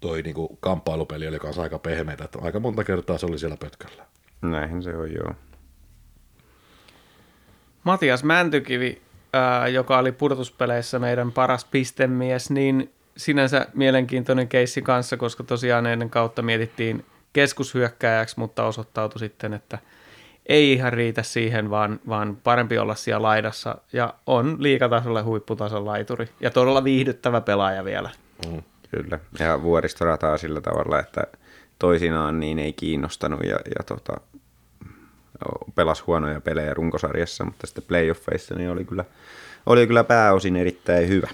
toi niin kuin kamppailupeli oli kanssa aika pehmeitä, että aika monta kertaa se oli siellä pötköllä. Näinhän se on, joo. Matias Mäntykivi, ää, joka oli pudotuspeleissä meidän paras pistemies, niin sinänsä mielenkiintoinen keissi kanssa, koska tosiaan ennen kautta mietittiin keskushyökkääjäksi, mutta osoittautui sitten, että ei ihan riitä siihen, vaan, vaan parempi olla siellä laidassa ja on liikatasolle huipputason laituri ja todella viihdyttävä pelaaja vielä. Mm. Kyllä. Ja vuoristorataa sillä tavalla, että toisinaan niin ei kiinnostanut ja, ja tota, pelasi huonoja pelejä runkosarjassa, mutta sitten playoffeissa niin oli kyllä, oli kyllä pääosin erittäin hyvä.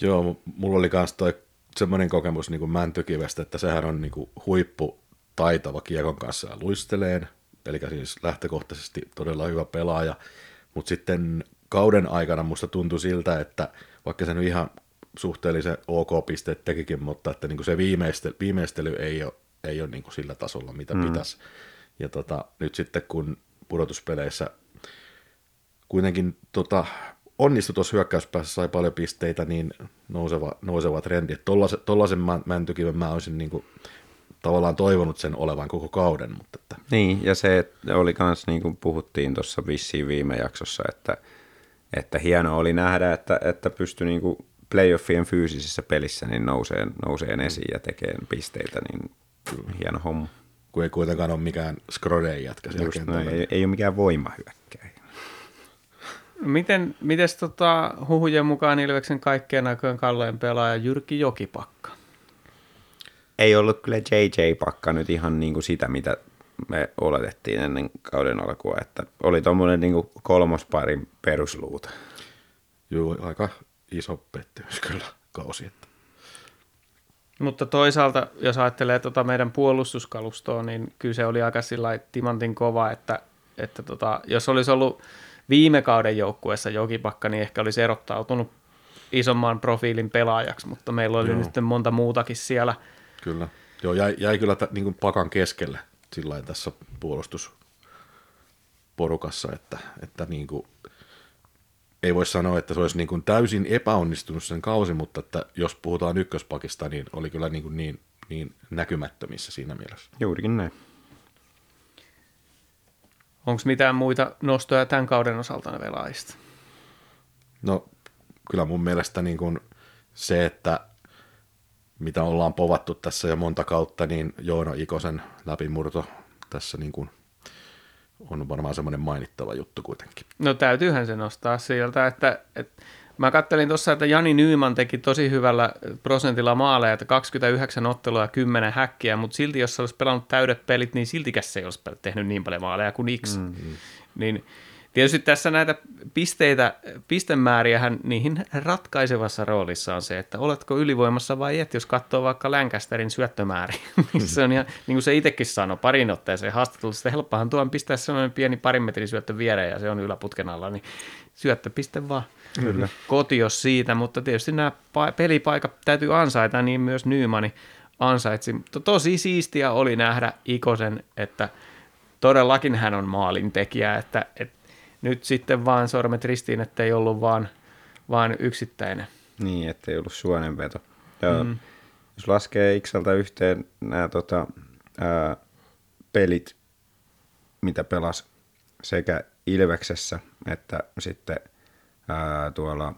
Joo, mu- mulla oli myös toi semmoinen kokemus niin kuin Mäntykivestä, että sehän on niin kuin huippu taitava kiekon kanssa ja luisteleen, eli siis lähtökohtaisesti todella hyvä pelaaja, mutta sitten kauden aikana musta tuntui siltä, että vaikka se nyt ihan suhteellisen ok pisteet tekikin, mutta että niin kuin se viimeistely, viimeistely ei ole, ei ole niin kuin sillä tasolla, mitä mm. pitäisi. Ja tota, nyt sitten kun pudotuspeleissä kuitenkin tota, onnistui tuossa hyökkäyspäässä, sai paljon pisteitä, niin nouseva, nouseva trendi. Mä- mäntykiven mä olisin niin kuin, tavallaan toivonut sen olevan koko kauden, mutta että, Niin, ja se että oli myös niin kuin puhuttiin tuossa vissiin viime jaksossa, että, että hieno oli nähdä, että, että pystyi niin kuin playoffien fyysisessä pelissä niin nousee, nousee esiin ja tekee pisteitä, niin hieno homma. kun ei kuitenkaan ole mikään Skrodeen jätkä siellä Just kentällä. näin, ei, ei ole mikään voimahyökkäjä. Miten, mites tota, huhujen mukaan Ilveksen kaikkien aikojen kalleen pelaaja Jyrki Jokipakka? Ei ollut kyllä JJ Pakka nyt ihan niin kuin sitä, mitä me oletettiin ennen kauden alkua, että oli tuommoinen niin kolmosparin perusluuta. Joo, aika iso pettymys kyllä kausi. Että. Mutta toisaalta, jos ajattelee tuota meidän puolustuskalustoa, niin kyllä se oli aika sillä timantin kova, että, että tota, jos olisi ollut viime kauden joukkueessa Jokipakka, niin ehkä olisi erottautunut isomman profiilin pelaajaksi, mutta meillä oli Joo. nyt monta muutakin siellä. Kyllä. Joo, jäi, jäi kyllä t- niin kuin pakan keskelle sillä tässä puolustusporukassa, että, että niin kuin, ei voi sanoa, että se olisi niin kuin täysin epäonnistunut sen kausi, mutta että jos puhutaan ykköspakista, niin oli kyllä niin, kuin niin, niin näkymättömissä siinä mielessä. Juurikin näin. Onko mitään muita nostoja tämän kauden osalta pelaajista? No kyllä mun mielestä niin kuin se, että mitä ollaan povattu tässä jo monta kautta, niin Joona Ikosen läpimurto tässä niin kuin on varmaan semmoinen mainittava juttu kuitenkin. No täytyyhän se nostaa sieltä, että, että mä kattelin tuossa, että Jani Nyyman teki tosi hyvällä prosentilla maaleja, että 29 ottelua ja 10 häkkiä, mutta silti jos se olisi pelannut täydet pelit, niin siltikäs se ei olisi tehnyt niin paljon maaleja kuin X. Mm-hmm. Niin Tietysti tässä näitä pisteitä, pistemääriähän niihin ratkaisevassa roolissa on se, että oletko ylivoimassa vai et, jos katsoo vaikka Lancasterin syöttömääri, (laughs) missä on ihan, niin kuin se itsekin sanoi parin otteeseen haastattelussa, että helppohan tuon pistää sellainen pieni parin metrin syöttö viereen ja se on yläputken alla, niin syöttöpiste vaan Kyllä. koti jos siitä, mutta tietysti nämä pelipaikat täytyy ansaita, niin myös Nymani ansaitsi. Mutta tosi siistiä oli nähdä Ikosen, että todellakin hän on maalintekijä, että, että nyt sitten vaan sormet ristiin, että ei ollut vaan, vaan yksittäinen. Niin, että ei ollut suonenveto. Ja mm. Jos laskee Xltä yhteen nämä tota, ää, pelit, mitä pelas sekä Ilveksessä että sitten ää, tuolla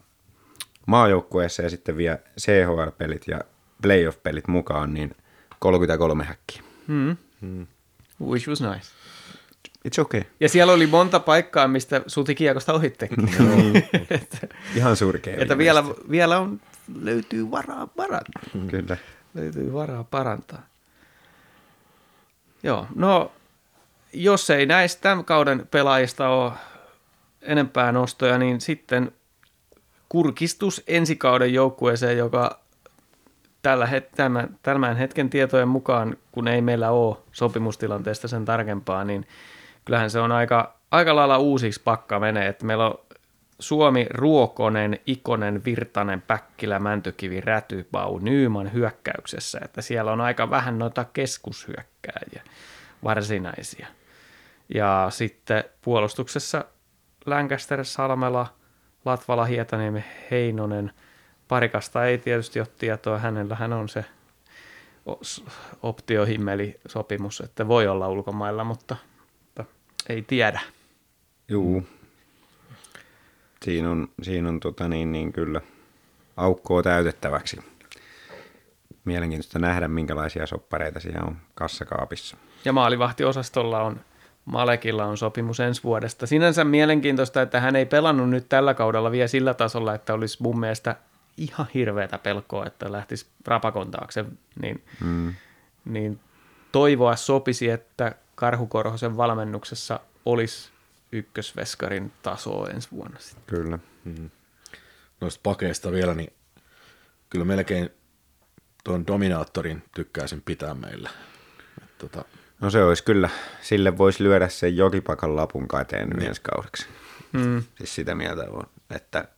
maajoukkueessa ja sitten vielä CHL-pelit ja playoff-pelit mukaan, niin 33 häkkiä. Mm. Mm. Which was nice. It's okay. Ja siellä oli monta paikkaa, mistä sutikiekosta ohittekin. (laughs) (laughs) Ihan surkea. Että vielä, vielä on, löytyy varaa parantaa. Kyllä. Löytyy varaa parantaa. Joo, no jos ei näistä tämän kauden pelaajista ole enempää nostoja, niin sitten kurkistus ensi kauden joukkueeseen, joka tällä het- tämän, tämän hetken tietojen mukaan, kun ei meillä ole sopimustilanteesta sen tarkempaa, niin – kyllähän se on aika, aika lailla uusiksi pakka menee, että meillä on Suomi, Ruokonen, Ikonen, Virtanen, Päkkilä, Mäntykivi, Räty, Bau, Nyyman hyökkäyksessä, että siellä on aika vähän noita keskushyökkääjiä, varsinaisia. Ja sitten puolustuksessa Lancaster, Salmela, Latvala, Hietaniemi, Heinonen, parikasta ei tietysti ole tietoa, hänellä hän on se optiohimmeli-sopimus, että voi olla ulkomailla, mutta ei tiedä. Juu. Siinä on, siinä on tota niin, niin kyllä aukkoa täytettäväksi. Mielenkiintoista nähdä, minkälaisia soppareita siellä on kassakaapissa. Ja maalivahtiosastolla on, Malekilla on sopimus ensi vuodesta. Sinänsä mielenkiintoista, että hän ei pelannut nyt tällä kaudella vielä sillä tasolla, että olisi mun mielestä ihan hirveätä pelkoa, että lähtisi rapakon taakse, niin, mm. niin toivoa sopisi, että Karhukorhosen valmennuksessa olisi ykkösveskarin tasoa ensi vuonna. Sitten. Kyllä. Mm. Noista pakeista vielä, niin kyllä melkein tuon dominaattorin tykkäisin pitää meillä. tota... No se olisi kyllä, sille voisi lyödä sen jokipakan lapun käteen niin. ensi kaudeksi. Mm. Siis sitä mieltä on, että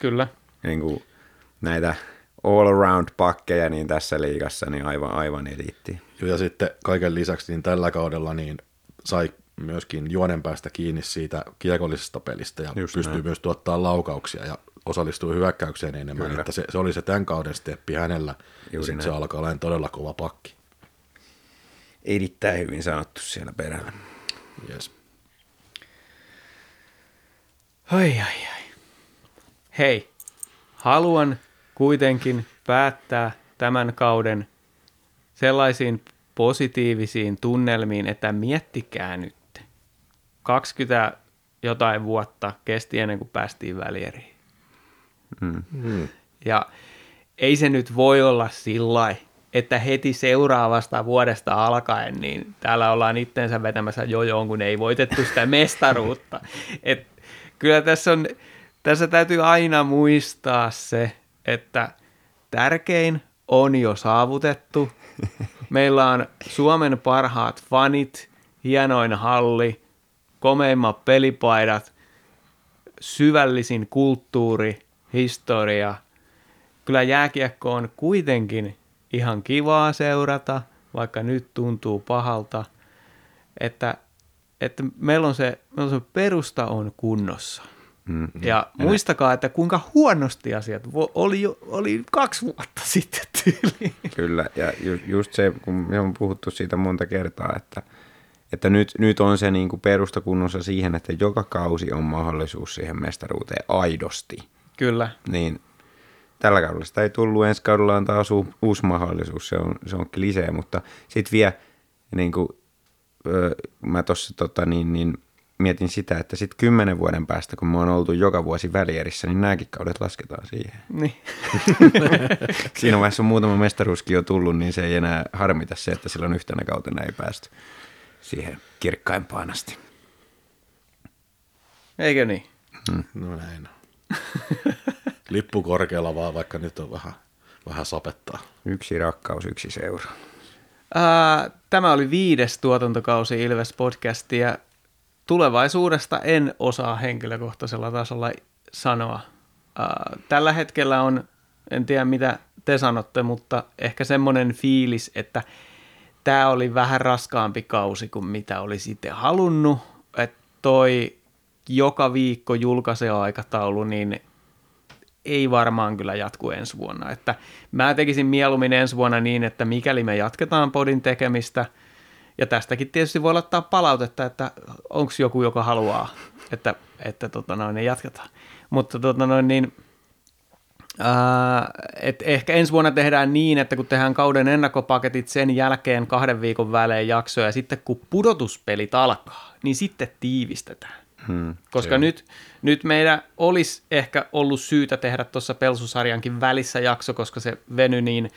kyllä. Niin kuin näitä all around pakkeja niin tässä liigassa niin aivan, aivan eliitti. Ja sitten kaiken lisäksi niin tällä kaudella niin sai myöskin juonen päästä kiinni siitä kiekollisesta pelistä ja Just pystyy näin. myös tuottaa laukauksia ja osallistuu hyökkäykseen enemmän. Kyllä. Että se, se, oli se tämän kauden steppi hänellä ja sitten se alkaa olla todella kova pakki. Erittäin hyvin sanottu siellä perällä. Yes. Ai ai ai. Hei, haluan kuitenkin päättää tämän kauden sellaisiin positiivisiin tunnelmiin, että miettikää nyt. 20 jotain vuotta kesti ennen kuin päästiin välieriin. Mm. Mm. Ja ei se nyt voi olla sillä että heti seuraavasta vuodesta alkaen, niin täällä ollaan itsensä vetämässä jojoon, kun ei voitettu sitä (laughs) mestaruutta. Et kyllä tässä, on, tässä täytyy aina muistaa se, että tärkein on jo saavutettu. Meillä on Suomen parhaat fanit, hienoin halli, komeimmat pelipaidat, syvällisin kulttuuri, historia. Kyllä jääkiekko on kuitenkin ihan kivaa seurata, vaikka nyt tuntuu pahalta, että, että meillä, on se, meillä on se perusta on kunnossa – Mm. Ja muistakaa, että kuinka huonosti asiat oli, jo, oli kaksi vuotta (laughs) sitten tyyliin. Kyllä, ja ju, just se, kun me on puhuttu siitä monta kertaa, että, että nyt, nyt on se niin kuin perusta kunnossa siihen, että joka kausi on mahdollisuus siihen mestaruuteen aidosti. Kyllä. Niin tällä kaudella sitä ei tullut, ensi kaudella on taas u, uusi mahdollisuus, se on, se on klisee, mutta sitten vielä niin kuin, öö, mä tuossa tota, niin, niin, mietin sitä, että sitten kymmenen vuoden päästä, kun me on oltu joka vuosi välierissä, niin nämäkin kaudet lasketaan siihen. Niin. (laughs) Siinä vaiheessa on muutama mestaruuskin jo tullut, niin se ei enää harmita se, että silloin yhtenä kautena ei päästy siihen kirkkaimpaan asti. Eikö niin? No näin. (laughs) Lippu korkealla vaan, vaikka nyt on vähän, vähän sapettaa. Yksi rakkaus, yksi seura. Tämä oli viides tuotantokausi Ilves podcasti ja tulevaisuudesta en osaa henkilökohtaisella tasolla sanoa. Tällä hetkellä on, en tiedä mitä te sanotte, mutta ehkä semmoinen fiilis, että tämä oli vähän raskaampi kausi kuin mitä oli sitten halunnut. Että toi joka viikko julkaisuaikataulu, niin ei varmaan kyllä jatku ensi vuonna. Että mä tekisin mieluummin ensi vuonna niin, että mikäli me jatketaan podin tekemistä, ja tästäkin tietysti voi ottaa palautetta, että onko joku, joka haluaa, että, että tota noin, jatketaan. Mutta tota noin, niin, ää, et ehkä ensi vuonna tehdään niin, että kun tehdään kauden ennakkopaketit sen jälkeen kahden viikon välein jaksoja, ja sitten kun pudotuspelit alkaa, niin sitten tiivistetään. Hmm, Koska nyt, nyt meidän olisi ehkä ollut syytä tehdä tuossa Pelsusarjankin välissä jakso, koska se venyi niin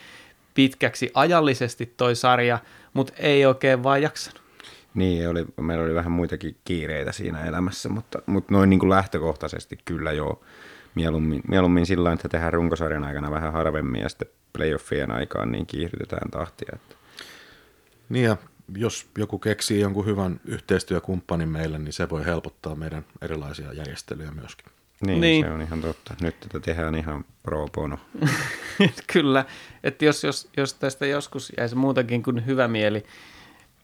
pitkäksi ajallisesti toi sarja, mutta ei oikein vaan jaksanut. Niin, oli, meillä oli vähän muitakin kiireitä siinä elämässä, mutta, mutta noin niin kuin lähtökohtaisesti kyllä joo. Mieluummin, mieluummin sillä että tehdään runkosarjan aikana vähän harvemmin ja sitten playoffien aikaan niin kiihdytetään tahtia. Että. Niin ja jos joku keksii jonkun hyvän yhteistyökumppanin meille, niin se voi helpottaa meidän erilaisia järjestelyjä myöskin. Niin, niin. se on ihan totta. Nyt tätä tehdään ihan pro bono. (laughs) Kyllä, että jos, jos, jos tästä joskus jäisi muutakin kuin hyvä mieli,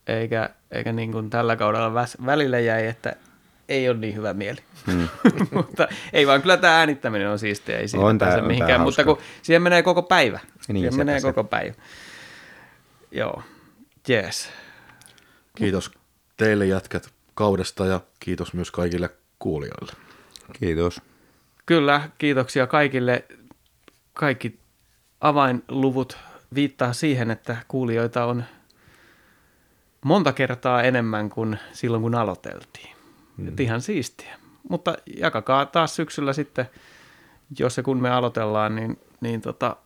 eikä, eikä niin kuin tällä kaudella väs, välillä jäi, että ei ole niin hyvä mieli. Hmm. (laughs) mutta ei vaan, kyllä tämä äänittäminen on siistiä, ei siinä on pääse tää, mihinkään, mutta kun siihen menee koko päivä. Niin, siihen menee se. koko päivä. Joo, jees. Kiitos teille jätkät kaudesta ja kiitos myös kaikille kuulijoille. Kiitos. Kyllä, kiitoksia kaikille. Kaikki avainluvut viittaa siihen, että kuulijoita on monta kertaa enemmän kuin silloin, kun aloiteltiin. Mm. Et ihan siistiä. Mutta jakakaa taas syksyllä sitten, jos ja kun me aloitellaan, niin, niin tota,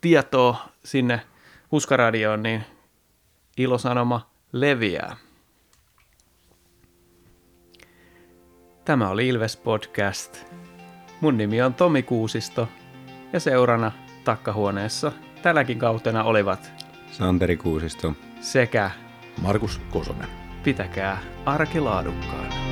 tietoa sinne Huskaradioon, niin ilosanoma leviää. Tämä oli Ilves Podcast. Mun nimi on Tomi Kuusisto ja seurana takkahuoneessa tälläkin kautena olivat Santeri Kuusisto sekä Markus Kosonen. Pitäkää arki laadukkaana.